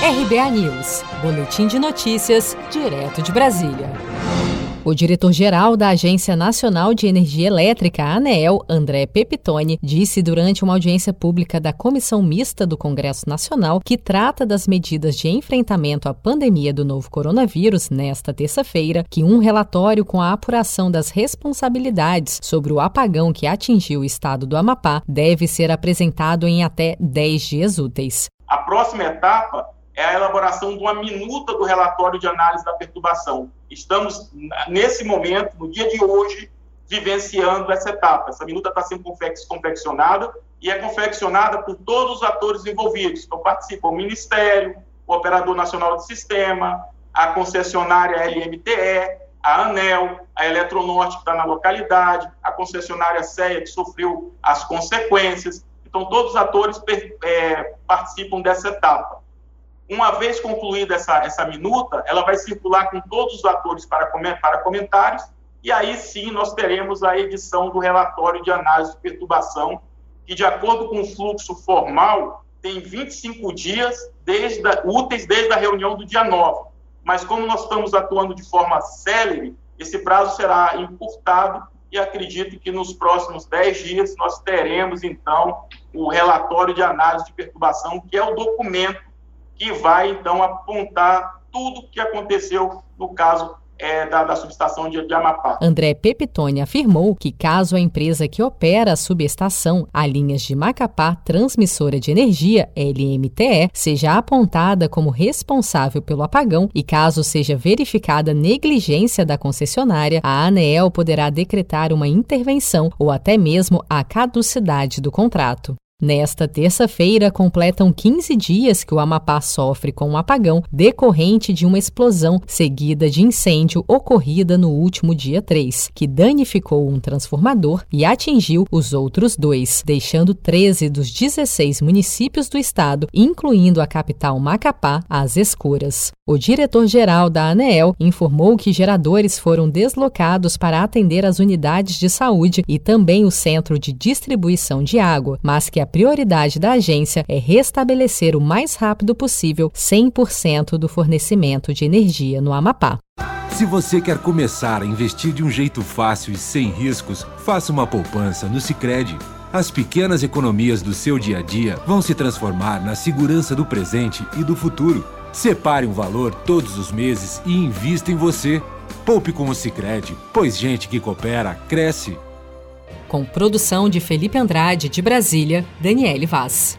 RBA News, Boletim de Notícias, direto de Brasília. O diretor-geral da Agência Nacional de Energia Elétrica, ANEEL, André Pepitone, disse durante uma audiência pública da Comissão Mista do Congresso Nacional, que trata das medidas de enfrentamento à pandemia do novo coronavírus, nesta terça-feira, que um relatório com a apuração das responsabilidades sobre o apagão que atingiu o estado do Amapá deve ser apresentado em até 10 dias úteis. A próxima etapa é a elaboração de uma minuta do relatório de análise da perturbação. Estamos, nesse momento, no dia de hoje, vivenciando essa etapa. Essa minuta está sendo confeccionada e é confeccionada por todos os atores envolvidos. Então, participam o Ministério, o Operador Nacional de Sistema, a concessionária LMTE, a ANEL, a Eletronorte, que está na localidade, a concessionária CEA, que sofreu as consequências. Então, todos os atores é, participam dessa etapa. Uma vez concluída essa, essa minuta, ela vai circular com todos os atores para, para comentários, e aí sim nós teremos a edição do relatório de análise de perturbação, que, de acordo com o fluxo formal, tem 25 dias desde a, úteis desde a reunião do dia 9. Mas como nós estamos atuando de forma célere, esse prazo será encurtado e acredito que nos próximos 10 dias nós teremos, então, o relatório de análise de perturbação, que é o documento que vai, então, apontar tudo o que aconteceu no caso é, da, da, subestação de, de, Amapá. André Pepitone afirmou que, caso a empresa que opera a subestação, a Linhas de Macapá Transmissora de Energia, LMTE, seja apontada como responsável pelo apagão e, caso seja verificada negligência da concessionária, a ANEEL poderá decretar uma intervenção ou até mesmo a caducidade do contrato. Nesta terça-feira, completam 15 dias que o Amapá sofre com um apagão decorrente de uma explosão seguida de incêndio ocorrida no último dia 3, que danificou um transformador e atingiu os outros dois, deixando 13 dos 16 municípios do estado, incluindo a capital Macapá, às escuras. O diretor-geral da ANEEL informou que geradores foram deslocados para atender as unidades de saúde e também o centro de distribuição de água, mas que a prioridade da agência é restabelecer o mais rápido possível 100% do fornecimento de energia no Amapá. Se você quer começar a investir de um jeito fácil e sem riscos, faça uma poupança no Sicredi. As pequenas economias do seu dia a dia vão se transformar na segurança do presente e do futuro. Separe um valor todos os meses e invista em você. Poupe com o Sicredi, pois gente que coopera cresce com produção de Felipe Andrade de Brasília, Daniele Vaz.